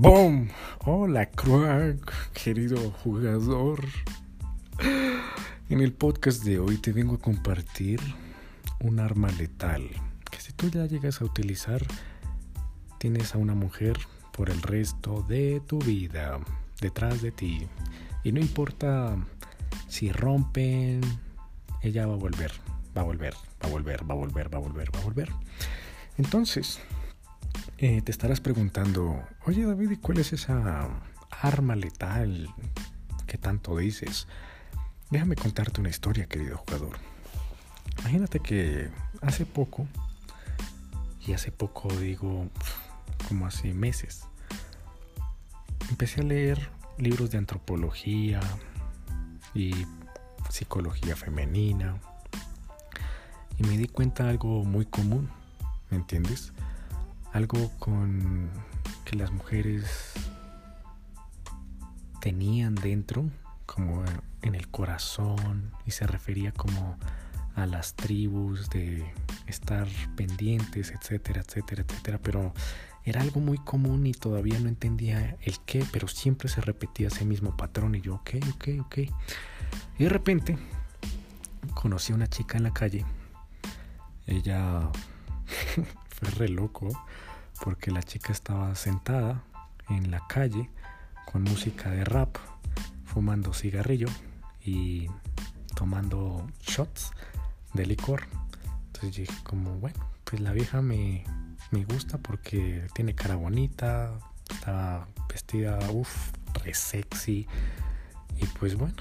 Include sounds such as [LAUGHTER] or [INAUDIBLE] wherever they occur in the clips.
¡Boom! Hola, crack, querido jugador. En el podcast de hoy te vengo a compartir un arma letal que si tú ya llegas a utilizar, tienes a una mujer por el resto de tu vida detrás de ti. Y no importa si rompen, ella va a volver, va a volver, va a volver, va a volver, va a volver, va a volver. Entonces, eh, te estarás preguntando, oye David, ¿y cuál es esa arma letal que tanto dices? Déjame contarte una historia, querido jugador. Imagínate que hace poco, y hace poco digo como hace meses, empecé a leer libros de antropología y psicología femenina y me di cuenta de algo muy común, ¿me entiendes? Algo con que las mujeres tenían dentro, como en el corazón, y se refería como a las tribus de estar pendientes, etcétera, etcétera, etcétera, pero era algo muy común y todavía no entendía el qué, pero siempre se repetía ese mismo patrón y yo, ok, ok, ok. Y de repente conocí a una chica en la calle, ella [LAUGHS] fue re loco porque la chica estaba sentada en la calle con música de rap, fumando cigarrillo y tomando shots de licor. Entonces dije como, bueno, pues la vieja me, me gusta porque tiene cara bonita, está vestida, uff, re sexy. Y pues bueno,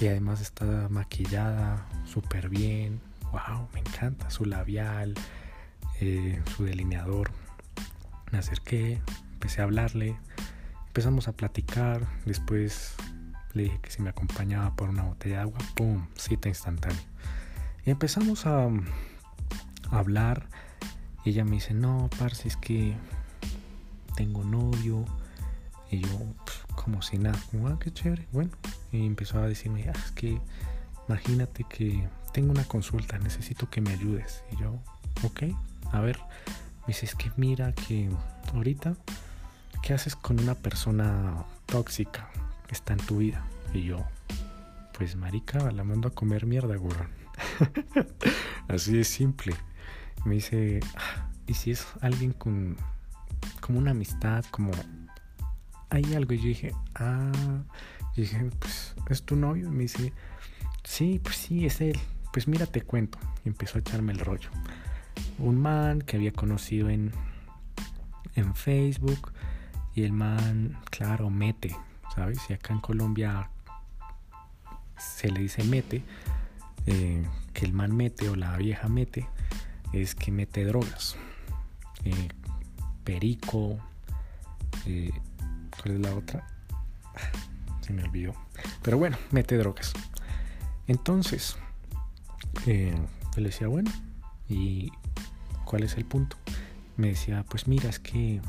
y además está maquillada súper bien. Wow, me encanta su labial, eh, su delineador. Me acerqué, empecé a hablarle, empezamos a platicar, después le dije que si me acompañaba por una botella de agua, ¡pum! Cita instantánea. Y empezamos a, hablar y ella me dice, no, parce, es que tengo novio. Y yo, como si nada, como, ah, qué chévere, bueno. Y empezó a decirme, ah, es que imagínate que tengo una consulta, necesito que me ayudes. Y yo, ok, a ver, me dice, es que mira que ahorita, ¿qué haces con una persona tóxica que está en tu vida? Y yo, pues marica, la mando a comer mierda, güey. [LAUGHS] Así de simple. Me dice, ah, ¿y si es alguien con como una amistad, como hay algo? Y yo dije, ah, y dije, pues, ¿es tu novio? Me dice, sí, pues sí, es él. Pues mira, te cuento. Y empezó a echarme el rollo un man que había conocido en, en Facebook y el man, claro, mete, ¿sabes? Y acá en Colombia se le dice mete, eh, que el man mete o la vieja mete, es que mete drogas. Eh, perico, eh, ¿cuál es la otra? Se me olvidó. Pero bueno, mete drogas. Entonces, eh, le decía, bueno, y ¿Cuál es el punto? Me decía, pues mira, es que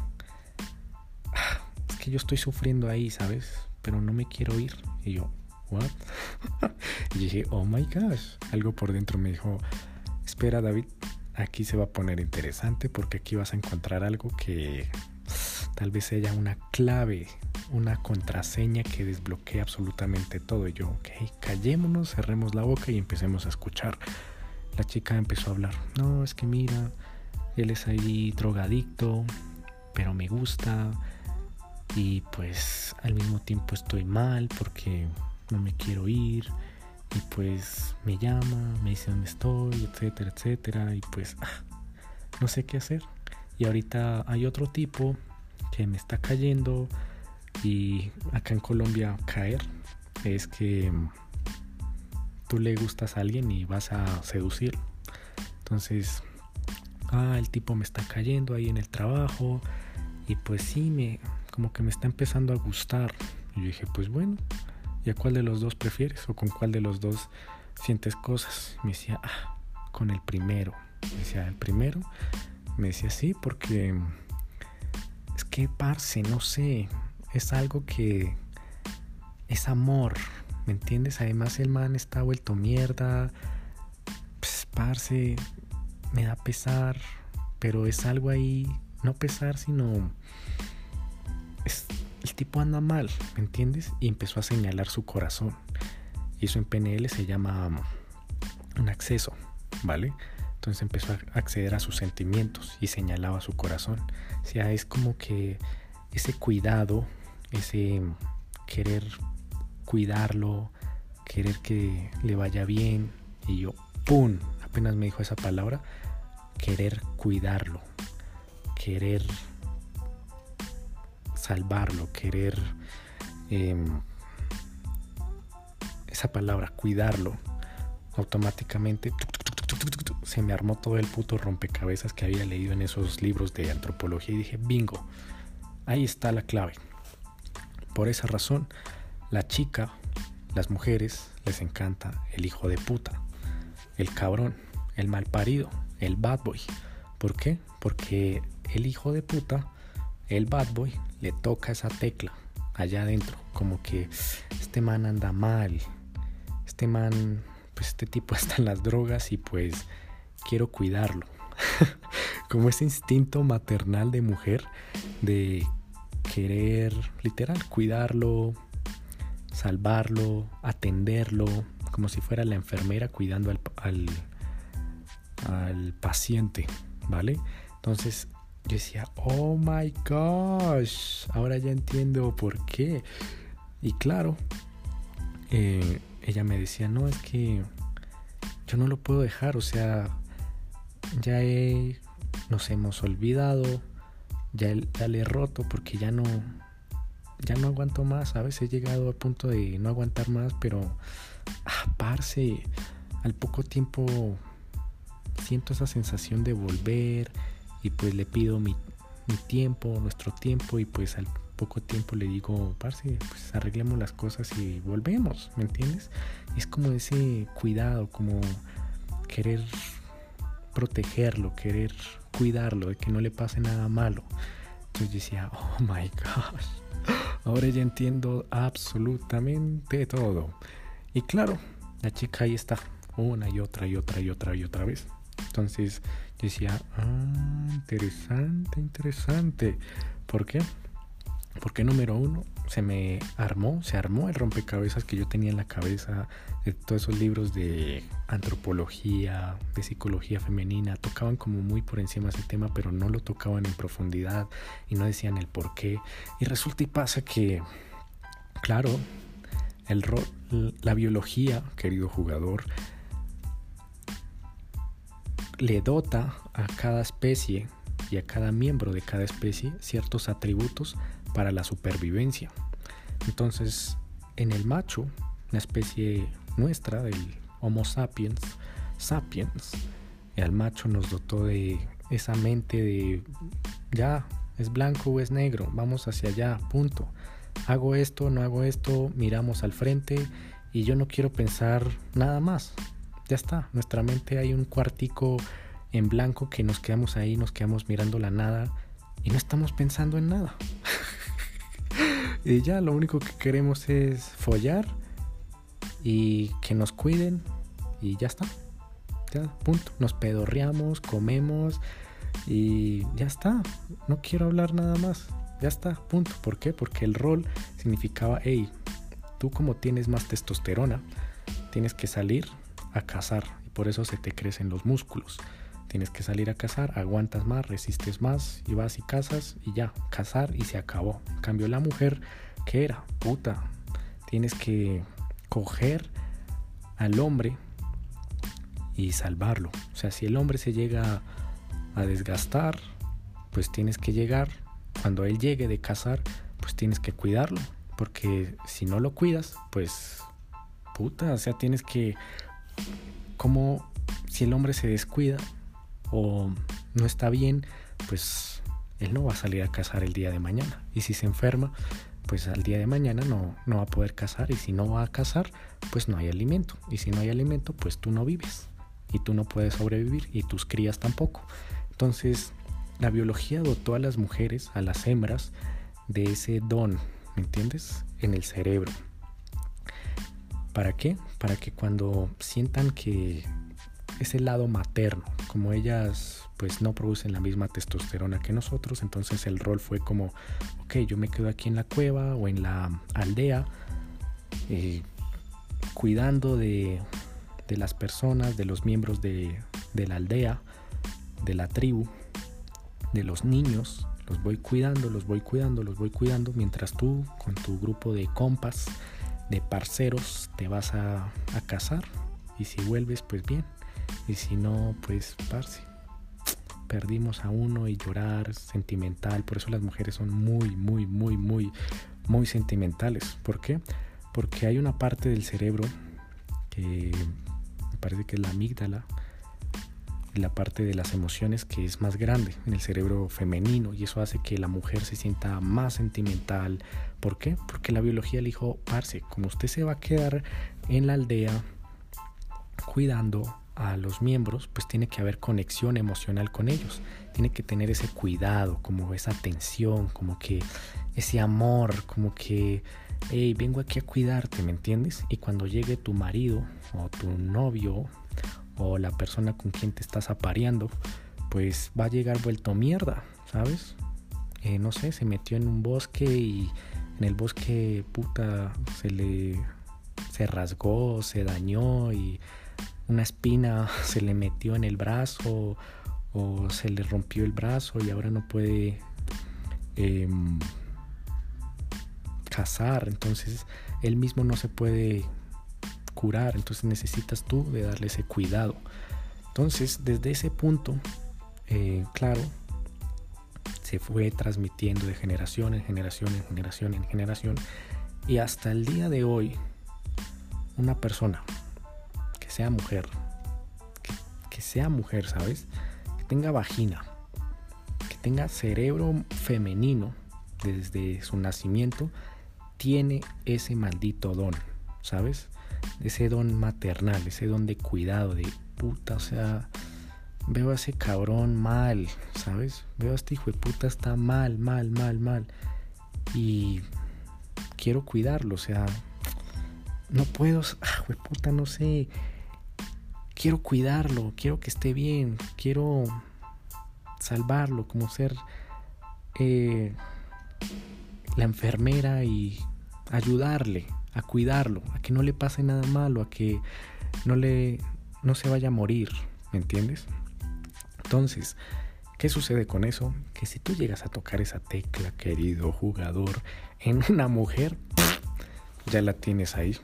es que yo estoy sufriendo ahí, ¿sabes? Pero no me quiero ir. Y yo, ¿what? [LAUGHS] y dije, oh my gosh. Algo por dentro me dijo, espera David, aquí se va a poner interesante porque aquí vas a encontrar algo que tal vez haya una clave, una contraseña que desbloquee absolutamente todo. Y yo, ok, callémonos, cerremos la boca y empecemos a escuchar. La chica empezó a hablar, no, es que mira, él es ahí drogadicto, pero me gusta y pues al mismo tiempo estoy mal porque no me quiero ir y pues me llama, me dice dónde estoy, etcétera, etcétera y pues ah, no sé qué hacer. Y ahorita hay otro tipo que me está cayendo y acá en Colombia caer es que tú le gustas a alguien y vas a seducir. Entonces ah, el tipo me está cayendo ahí en el trabajo y pues sí, me, como que me está empezando a gustar. Y yo dije, pues bueno, ¿y a cuál de los dos prefieres? ¿O con cuál de los dos sientes cosas? me decía, ah, con el primero. Me decía, ¿el primero? Me decía, sí, porque es que, parce, no sé, es algo que es amor, ¿me entiendes? Además el man está vuelto mierda, pues, parce, me da pesar, pero es algo ahí, no pesar, sino el tipo anda mal, ¿me entiendes? Y empezó a señalar su corazón. Y eso en PNL se llama un acceso, ¿vale? Entonces empezó a acceder a sus sentimientos y señalaba su corazón. O sea, es como que ese cuidado, ese querer cuidarlo, querer que le vaya bien. Y yo, ¡pum! Apenas me dijo esa palabra, querer cuidarlo, querer salvarlo, querer... Em, esa palabra, cuidarlo, automáticamente se me armó todo el puto rompecabezas que había leído en esos libros de antropología y dije, bingo, ahí está la clave. Por esa razón, la chica, las mujeres, les encanta el hijo de puta, el cabrón, el mal parido, el bad boy. ¿Por qué? Porque el hijo de puta, el bad boy, le toca esa tecla allá adentro, como que este man anda mal, este man, pues este tipo [LAUGHS] está en las drogas y pues quiero cuidarlo. [LAUGHS] como ese instinto maternal de mujer de querer, literal, cuidarlo, salvarlo, atenderlo, como si fuera la enfermera cuidando al, al, paciente, ¿vale? Entonces yo decía, oh my gosh, ahora ya entiendo por qué. Y claro, eh, ella me decía, no, es que yo no lo puedo dejar, o sea, ya nos hemos olvidado, ya, le he roto porque ya no, ya no aguanto más, veces he llegado al punto de no aguantar más, pero, ah, parce, al poco tiempo siento esa sensación de volver y pues le pido mi, mi tiempo, nuestro tiempo y pues al poco tiempo le digo, parce, pues arreglemos las cosas y volvemos, ¿me entiendes? Es como ese cuidado, como querer protegerlo, querer cuidarlo, de que no le pase nada malo. Entonces yo decía, oh my gosh, ahora ya entiendo absolutamente todo. Y claro, la chica ahí está, una y otra y otra y otra y otra vez. Entonces yo decía, ah, interesante, interesante. ¿Por qué? Porque número uno, se me armó, se armó el rompecabezas que yo tenía en la cabeza de todos esos libros de antropología, de psicología femenina, tocaban como muy por encima ese tema, pero no lo tocaban en profundidad y no decían el por qué. Y resulta y pasa que, claro, la biología, querido jugador, le dota a cada especie y a cada miembro de cada especie ciertos atributos para la supervivencia. Entonces, en el macho, una especie nuestra del Homo sapiens, sapiens, el macho nos dotó de esa mente de ya, es blanco o es negro, vamos hacia allá, punto. Hago esto, no hago esto, miramos al frente y yo no quiero pensar nada más. Ya está, nuestra mente hay un cuartico en blanco que nos quedamos ahí, nos quedamos mirando la nada y no estamos pensando en nada. [LAUGHS] y ya lo único que queremos es follar y que nos cuiden y ya está. Ya, punto. Nos pedorreamos, comemos y ya está. No quiero hablar nada más. Ya está, punto. ¿Por qué? Porque el rol significaba, hey, tú como tienes más testosterona, tienes que salir a cazar y por eso se te crecen los músculos. Tienes que salir a cazar, aguantas más, resistes más y vas y cazas y ya, cazar y se acabó. En cambio la mujer, ¿qué era? Puta. Tienes que coger al hombre y salvarlo. O sea, si el hombre se llega a desgastar, pues tienes que llegar, cuando él llegue de cazar, pues tienes que cuidarlo. Porque si no lo cuidas, pues puta, o sea, tienes que, como si el hombre se descuida, o no está bien, pues él no va a salir a cazar el día de mañana. Y si se enferma, pues al día de mañana no, no va a poder cazar. Y si no va a cazar, pues no hay alimento. Y si no hay alimento, pues tú no vives. Y tú no puedes sobrevivir y tus crías tampoco. Entonces, la biología dotó a las mujeres, a las hembras, de ese don, ¿me entiendes? En el cerebro. ¿Para qué? Para que cuando sientan que ese lado materno, como ellas pues no producen la misma testosterona que nosotros, entonces el rol fue como, ok, yo me quedo aquí en la cueva o en la aldea, eh, cuidando de, de, las personas, de los miembros de, de la aldea, de la tribu, de los niños, los voy cuidando, los voy cuidando, los voy cuidando, mientras tú con tu grupo de compas, de parceros, te vas a, a casar y si vuelves, pues bien, y si no, pues parce perdimos a uno y llorar sentimental. Por eso las mujeres son muy, muy, muy, muy, muy sentimentales. ¿Por qué? Porque hay una parte del cerebro que me parece que es la amígdala, la parte de las emociones que es más grande en el cerebro femenino y eso hace que la mujer se sienta más sentimental. ¿Por qué? Porque la biología le dijo, parce, como usted se va a quedar en la aldea cuidando a los miembros, pues tiene que haber conexión emocional con ellos. Tiene que tener ese cuidado, como esa atención, como que ese amor, como que, hey, vengo aquí a cuidarte, ¿me entiendes? Y cuando llegue tu marido o tu novio o la persona con quien te estás apareando, pues va a llegar vuelto mierda, ¿sabes? Eh, no sé, se metió en un bosque y en el bosque puta se le se rasgó, se dañó y una espina [LAUGHS] se le metió en el brazo o se le rompió el brazo y ahora no puede em, cazar, entonces él mismo no se puede curar, entonces necesitas tú de darle ese cuidado. Entonces, desde ese punto, eh, claro, se fue transmitiendo de generación en generación, en generación, en generación, y hasta el día de hoy, una persona sea mujer, que, sea mujer, ¿sabes? Que tenga vagina, que tenga cerebro femenino desde su nacimiento, tiene ese maldito don, ¿sabes? Ese don maternal, ese don de cuidado, de puta, o sea, veo a ese cabrón mal, ¿sabes? Veo a este hijo de puta está mal, mal, mal, mal. Y quiero cuidarlo, o sea, no puedo, ah, puta, no sé, quiero cuidarlo, quiero que esté bien, quiero salvarlo, como ser eh, la enfermera y ayudarle a cuidarlo, a que no le pase nada malo, a que no le no se vaya a morir, ¿me entiendes? Entonces, ¿qué sucede con eso? Que si tú llegas a tocar esa tecla, querido jugador, en [LAUGHS] una mujer, ya la tienes ahí,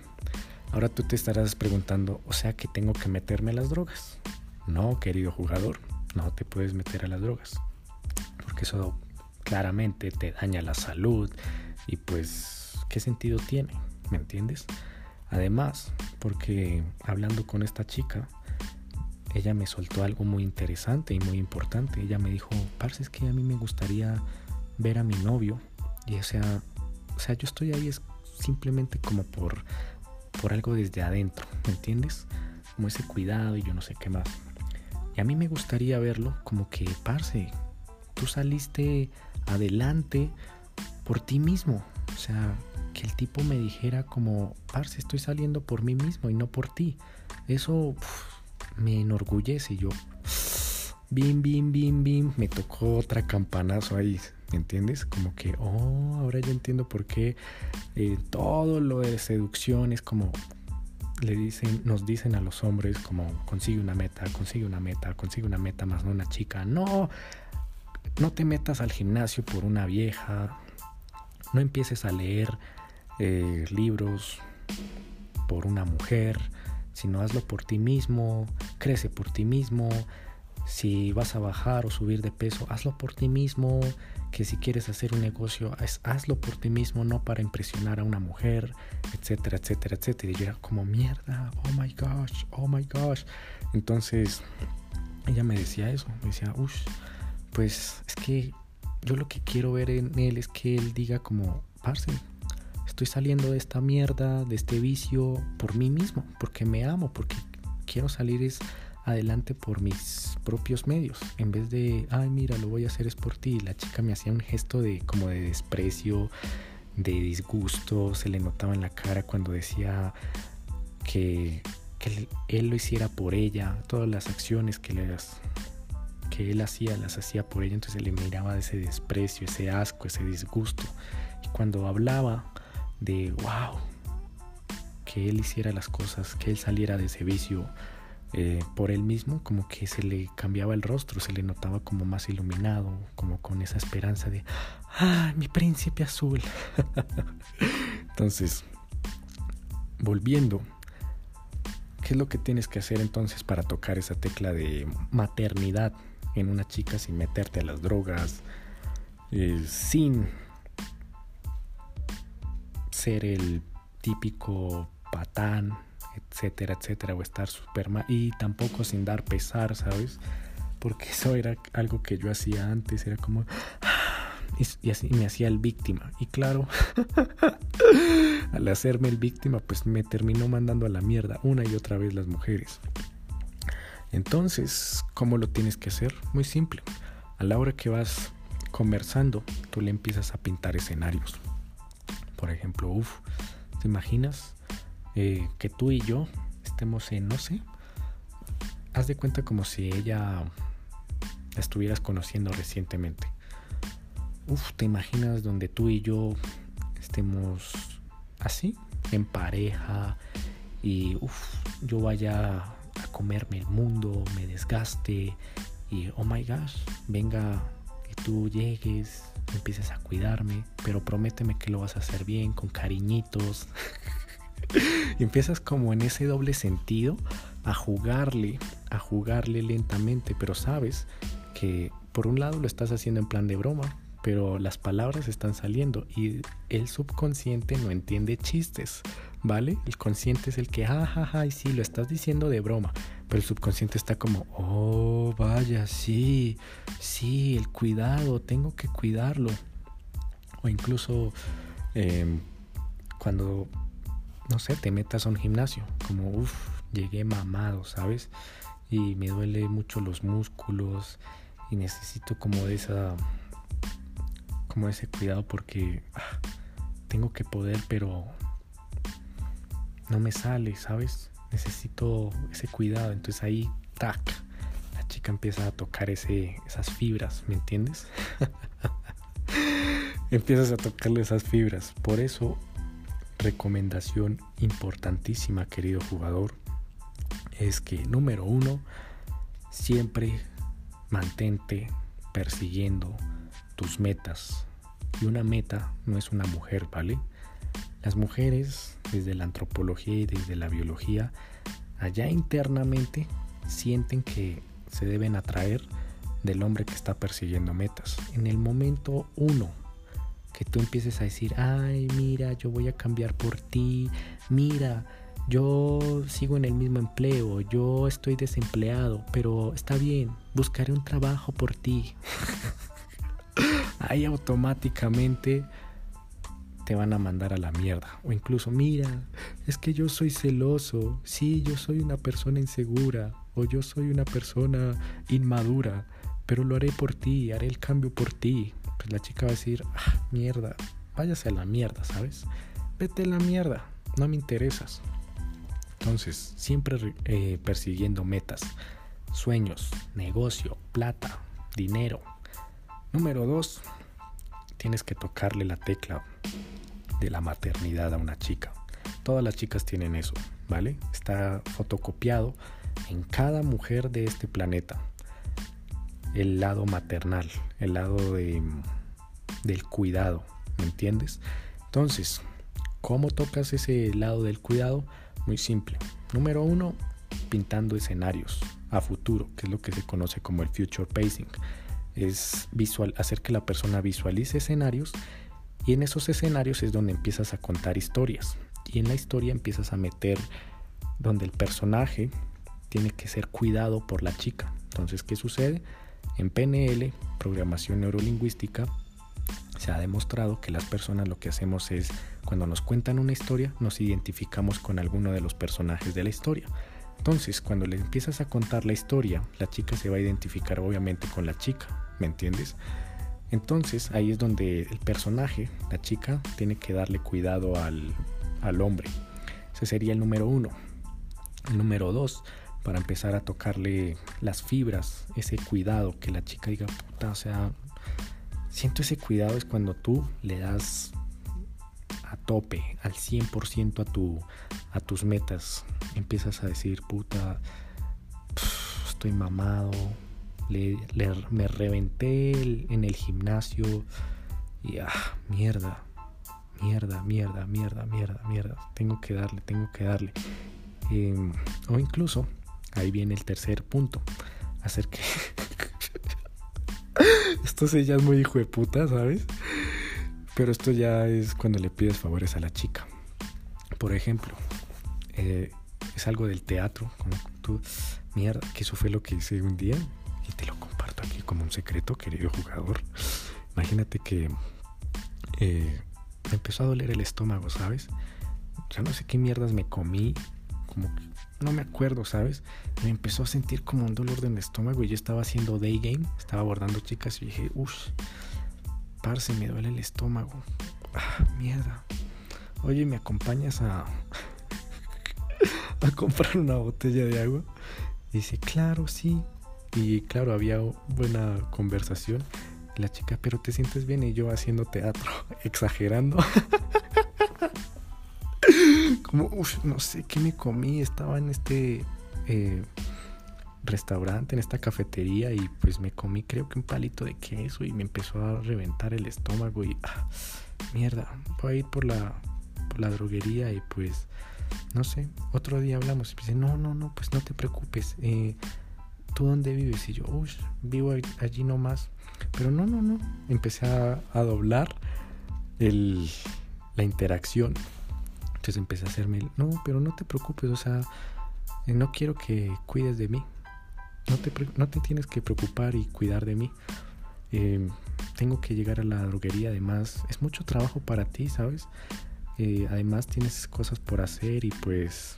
Ahora tú te estarás preguntando, o sea que tengo que meterme a las drogas. No, querido jugador, no te puedes meter a las drogas. Porque eso claramente te daña la salud y pues, ¿qué sentido tiene? ¿Me entiendes? Además, porque hablando con esta chica, ella me soltó algo muy interesante y muy importante. Ella me dijo, parce, es que a mí me gustaría ver a mi novio. Y o sea, o sea, yo estoy ahí es simplemente como por por algo desde adentro, ¿me entiendes? Como ese cuidado y yo no sé qué más. Y a mí me gustaría verlo como que, parce, tú saliste adelante por ti mismo. O sea, que el tipo me dijera como, parce, estoy saliendo por mí mismo y no por ti. Eso me enorgullece. Yo, [SNIFFS] bim, bim, bim, bim, me tocó otra campanazo ahí. ¿Me entiendes? Como que, oh, ahora ya entiendo por qué eh, todo lo de seducción es como le dicen, nos dicen a los hombres como consigue una meta, consigue una meta, consigue una meta más no una chica. No, no te metas al gimnasio por una vieja, no empieces a leer eh, libros por una mujer, sino hazlo por ti mismo, crece por ti mismo. Si vas a bajar o subir de peso, hazlo por ti mismo que si quieres hacer un negocio, hazlo por ti mismo, no para impresionar a una mujer, etcétera, etcétera, etcétera. Y yo era como, mierda, oh my gosh, oh my gosh. Entonces, ella me decía eso, me decía, uff, pues es que yo lo que quiero ver en él es que él diga como, parce, estoy saliendo de esta mierda, de este vicio, por mí mismo, porque me amo, porque quiero salir es adelante por mis propios medios. En vez de, ay, mira, lo voy a hacer es por ti. La chica me hacía un gesto de como de desprecio, de disgusto, se le notaba en la cara cuando decía que, que él lo hiciera por ella, todas las acciones que, que él hacía, las hacía por ella, entonces le miraba ese desprecio, ese asco, ese disgusto. Y cuando hablaba de, wow, que él hiciera las cosas, que él saliera de ese vicio eh, por él mismo, como que se le cambiaba el rostro, se le notaba como más iluminado, como con esa esperanza de, ¡ah, mi príncipe azul! [LAUGHS] entonces, volviendo, ¿qué es lo que tienes que hacer entonces para tocar esa tecla de maternidad en una chica sin meterte a las drogas, eh, sin ser el típico patán, etcétera, etcétera, o estar súper mal y tampoco sin dar pesar, ¿sabes? Porque [LAUGHS] eso era algo que yo hacía antes, era como y, así me hacía el víctima. Y claro, [LAUGHS] al hacerme el víctima, pues me terminó mandando a la mierda una y otra vez las mujeres. Entonces, ¿cómo lo tienes que hacer? Muy simple. A la hora que vas conversando, tú le empiezas a pintar escenarios. Por ejemplo, uff, ¿te imaginas eh, que tú y yo estemos en, no sé, haz de cuenta como si ella la estuvieras conociendo recientemente. Uf, ¿te imaginas donde tú y yo estemos así, en pareja, y uf, yo vaya a comerme el mundo, me desgaste, y oh my gosh, venga tú llegues, empieces a cuidarme, pero prométeme que lo vas a hacer bien, con cariñitos. [LAUGHS] y empiezas como en ese doble sentido a jugarle, a jugarle lentamente, pero sabes que por un lado lo estás haciendo en plan de broma, pero las palabras están saliendo y el subconsciente no entiende chistes, ¿vale? El consciente es el que, jajaja, y sí, lo estás diciendo de broma, pero el subconsciente está como, oh, vaya, sí, sí, el cuidado, tengo que cuidarlo. O incluso em, cuando no sé, te metas a un gimnasio, como, uff, llegué mamado, ¿sabes? Y me duele mucho los músculos y necesito como esa, como ese cuidado porque ah, tengo que poder, pero no me sale, ¿sabes? Necesito ese cuidado, entonces ahí, tac, la chica empieza a tocar ese, esas fibras, ¿me entiendes? [LAUGHS] Empiezas a tocarle esas fibras. Por eso recomendación importantísima, querido jugador, es que número uno, siempre mantente persiguiendo tus metas. Y una meta no es una mujer, ¿vale? Las mujeres, desde la antropología y desde la biología, allá internamente sienten que se deben atraer del hombre que está persiguiendo metas. En el momento uno que tú empieces a decir, ay, mira, yo voy a cambiar por ti, mira, yo sigo en el mismo empleo, yo estoy desempleado, pero está bien, buscaré un trabajo por ti. [LAUGHS] Ahí automáticamente te van a mandar a la mierda. O incluso, mira, es que yo soy celoso, sí, yo soy una persona insegura, o yo soy una persona inmadura, pero lo haré por ti, haré el cambio por ti pues la chica va a decir, ah, mierda, váyase a la mierda, ¿sabes? Vete a la mierda, no me interesas. Entonces, siempre eh, persiguiendo metas, sueños, negocio, plata, dinero. Número dos, tienes que tocarle la tecla de la maternidad a una chica. Todas las chicas tienen eso, ¿vale? Está fotocopiado en cada mujer de este planeta el lado maternal, el lado de, del cuidado, ¿me entiendes? Entonces, ¿cómo tocas ese lado del cuidado? Muy simple. Número uno, pintando escenarios a futuro, que es lo que se conoce como el future pacing. Es visual, hacer que la persona visualice escenarios y en esos escenarios es donde empiezas a contar historias. Y en la historia empiezas a meter donde el personaje tiene que ser cuidado por la chica. Entonces, ¿qué sucede? En PNL, programación neurolingüística, se ha demostrado que las personas lo que hacemos es, cuando nos cuentan una historia, nos identificamos con alguno de los personajes de la historia. Entonces, cuando le empiezas a contar la historia, la chica se va a identificar obviamente con la chica, ¿me entiendes? Entonces, ahí es donde el personaje, la chica, tiene que darle cuidado al, al hombre. Ese sería el número uno. El número dos, para empezar a tocarle las fibras, ese cuidado, que la chica diga, puta, o sea, siento ese cuidado es cuando tú le das a tope, al 100% a, tu, a tus metas. Empiezas a decir, puta, estoy mamado, le, me reventé en el gimnasio y ah, mierda, mierda, mierda, mierda, mierda, mierda, tengo que darle, tengo que darle. Em, o incluso, ahí viene el tercer punto, hacer que... [LAUGHS] esto se ya es muy hijo de puta, ¿sabes? Pero esto ya es cuando le pides favores a la chica. Por ejemplo, eh, es algo del teatro, como tú, mierda, que eso fue lo que hice un día y te lo comparto aquí como un secreto, querido jugador. Imagínate que eh, me empezó a doler el estómago, ¿sabes? Ya no sé qué mierdas me comí, como que no me acuerdo, ¿sabes? Me empezó a sentir como un dolor de mi estómago y yo estaba haciendo day game, estaba abordando chicas y dije, uff, parce, me duele el estómago. Ah, mierda. Oye, ¿me acompañas a, [LAUGHS] a comprar una botella de agua? dice, claro, sí. Y claro, había buena conversación. La chica, pero te sientes bien y yo haciendo teatro, [LAUGHS] exagerando. [LAUGHS] Como, uff, no sé qué me comí. Estaba en este eh, restaurante, en esta cafetería y pues me comí creo que un palito de queso y me empezó a reventar el estómago y ah, mierda, voy a ir por la, por la droguería y pues no sé, otro día hablamos y me dice, no, no, no, pues no te preocupes, eh, ¿tú dónde vives? Y yo, uff, vivo allí nomás. Pero no, no, no, empecé a, a doblar el, la interacción entonces empecé a hacerme, no, pero no te preocupes, o sea, eh, no quiero que cuides de mí. No te, no te tienes que preocupar y cuidar de mí. Em, tengo que llegar a la droguería, además, es mucho trabajo para ti, ¿sabes? Eh, además tienes cosas por hacer y pues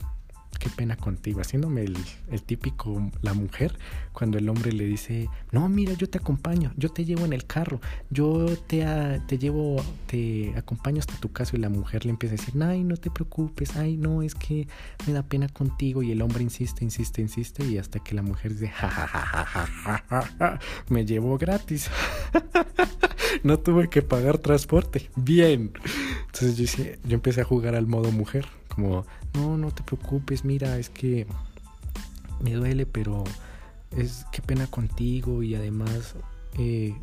qué pena contigo, haciéndome el, típico, la mujer, cuando el hombre le dice, no, mira, yo te acompaño, yo te llevo en el carro, yo te, te llevo, te acompaño hasta tu casa y la mujer le empieza a decir, ay, no te preocupes, ay, no, es que me da pena contigo y el hombre insiste, insiste, insiste y hasta que la mujer dice, ja, ja, ja, ja, ja, ja, me llevo gratis. [LAUGHS] no tuve que pagar transporte. Bien. Entonces yo, yo empecé a jugar al modo mujer como, no, no te preocupes, mira, es que me duele, pero es qué pena contigo y además, eh,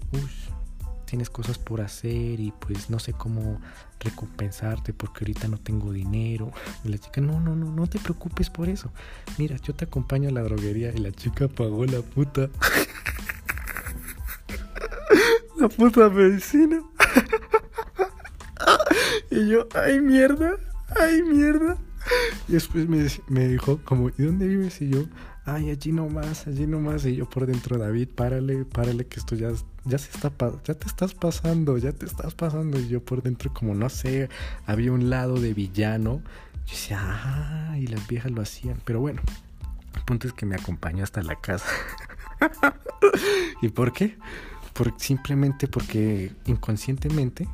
tienes cosas por hacer y pues no sé cómo recompensarte porque ahorita no tengo dinero. [LAUGHS] Y la chica, no, no, no, no te preocupes por eso. Mira, yo te acompaño a la droguería y la chica pagó la puta. [LAUGHS] la puta medicina. [LAUGHS] y yo, ay mierda ay, mierda. Y después me, dijo, como, ¿y dónde vives? Y yo, ay, allí nomás, allí nomás. Y yo por dentro, David, párale, párale, que esto ya, ya se está, ya te estás pasando, ya te estás pasando. Y yo por dentro, como, no sé, había un lado de villano. Yo decía, ah, y las viejas lo hacían. Pero bueno, el punto es que me acompañó hasta la casa. [LAUGHS] ¿Y por qué? Por, simplemente porque inconscientemente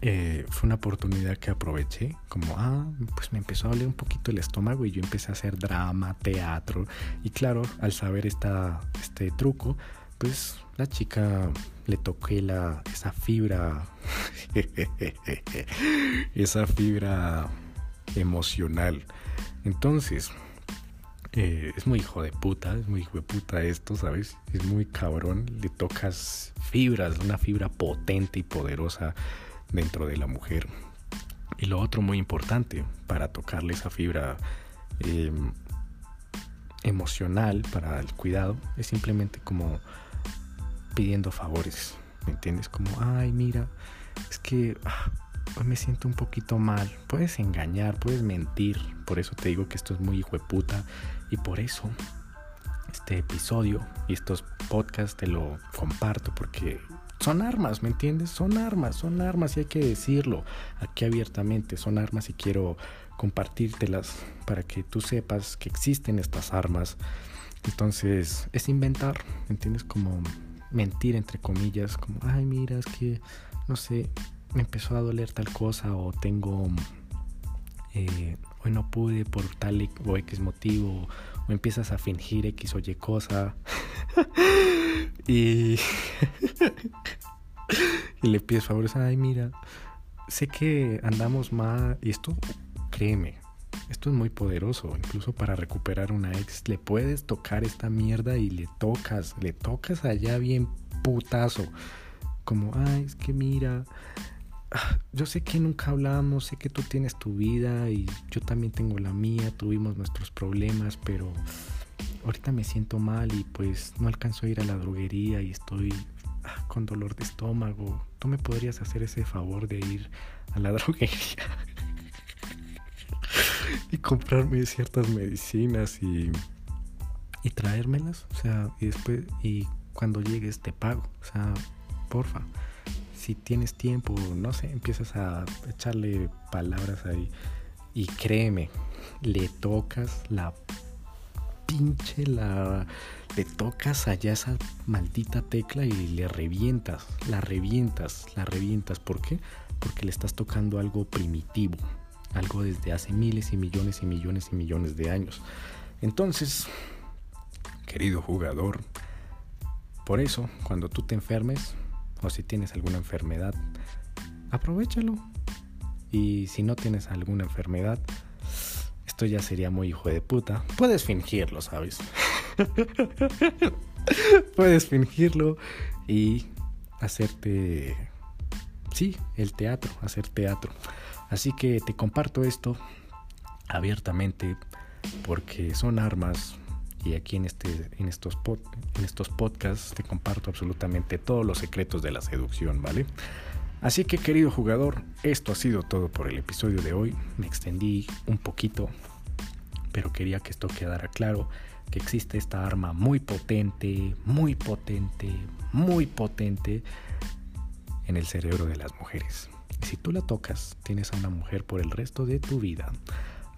eh, fue una oportunidad que aproveché, como, ah, pues me empezó a doler un poquito el estómago y yo empecé a hacer drama, teatro, y claro, al saber esta, este truco, pues la chica le toqué la, esa fibra, [LAUGHS] esa fibra emocional. Entonces, eh, es muy hijo de puta, es muy hijo de puta esto, ¿sabes? Es muy cabrón, le tocas fibras, una fibra potente y poderosa dentro de la mujer. Y lo otro muy importante para tocarle esa fibra em, emocional para el cuidado es simplemente como pidiendo favores, ¿me entiendes? Como, ay, mira, es que ah, hoy me siento un poquito mal. Puedes engañar, puedes mentir. Por eso te digo que esto es muy hijo de puta. Y por eso este episodio y estos podcasts te lo comparto porque son armas, ¿me entiendes? Son armas, son armas y hay que decirlo aquí abiertamente, son armas y quiero compartírtelas para que tú sepas que existen estas armas. Entonces, es inventar, ¿me entiendes? Como mentir entre comillas, como, ay, mira, es que, no sé, me empezó a doler tal cosa o tengo, eh, hoy no pude por tal o X motivo, o empiezas a fingir X o Y cosa. [LAUGHS] y, [LAUGHS] y le pides favores, ay mira, sé que andamos mal, y esto, créeme, esto es muy poderoso, incluso para recuperar una ex, le puedes tocar esta mierda y le tocas, le tocas allá bien putazo. Como, ay, es que mira, yo sé que nunca hablamos, sé que tú tienes tu vida y yo también tengo la mía, tuvimos nuestros problemas, pero ahorita me siento mal y pues no alcanzo a ir a la droguería y estoy ah, con dolor de estómago. ¿Tú me podrías hacer ese favor de ir a la [LAUGHS] droguería? y comprarme ciertas medicinas y, y traérmelas. O sea, y después, y cuando llegues te pago. O sea, porfa. Si tienes tiempo, no sé, empiezas a echarle palabras ahí. Y créeme, le tocas la pinche la le tocas allá esa maldita tecla y le revientas, la revientas, la revientas. ¿Por qué? Porque le estás tocando algo primitivo, algo desde hace miles y millones y millones y millones de años. Entonces, querido jugador, por eso, cuando tú te enfermes o si tienes alguna enfermedad, aprovechalo. Y si no tienes alguna enfermedad, esto ya sería muy hijo de puta. Puedes fingirlo, ¿sabes? [LAUGHS] Puedes fingirlo y hacerte, sí, el teatro, hacer teatro. Así que te comparto esto abiertamente porque son armas y aquí en, este, en, estos en estos podcasts te comparto absolutamente todos los secretos de la seducción, ¿vale? Así que querido jugador, esto ha sido todo por el episodio de hoy. Me extendí un poquito, pero quería que esto quedara claro, que existe esta arma muy potente, muy potente, muy potente en el cerebro de las mujeres. Si tú la tocas, tienes a una mujer por el resto de tu vida.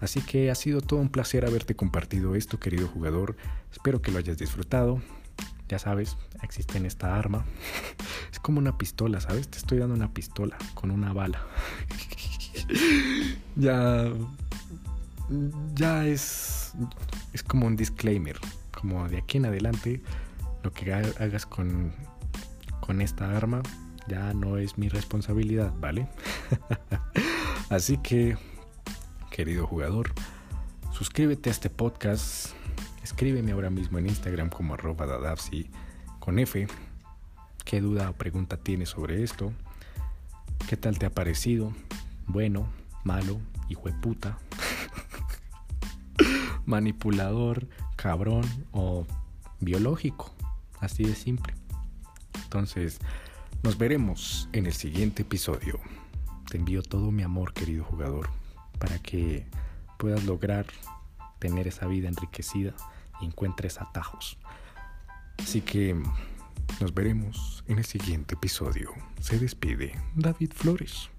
Así que ha sido todo un placer haberte compartido esto, querido jugador. Espero que lo hayas disfrutado. Ya sabes, existe en esta arma. [LAUGHS] Es como una pistola, ¿sabes? Te estoy dando una pistola con una bala. [LAUGHS] ya. Ya es. Es como un disclaimer. Como de aquí en adelante, lo que hagas con, con esta arma ya no es mi responsabilidad, ¿vale? [LAUGHS] Así que, querido jugador, suscríbete a este podcast, escríbeme ahora mismo en Instagram como arroba dadapsi con F. ¿Qué duda o pregunta tienes sobre esto? ¿Qué tal te ha parecido? Bueno, malo, hijo de puta, [LAUGHS] manipulador, cabrón o biológico. Así de simple. Entonces, nos veremos en el siguiente episodio. Te envío todo mi amor, querido jugador, para que puedas lograr tener esa vida enriquecida y encuentres atajos. Así que nos veremos en el siguiente episodio. Se despide David Flores.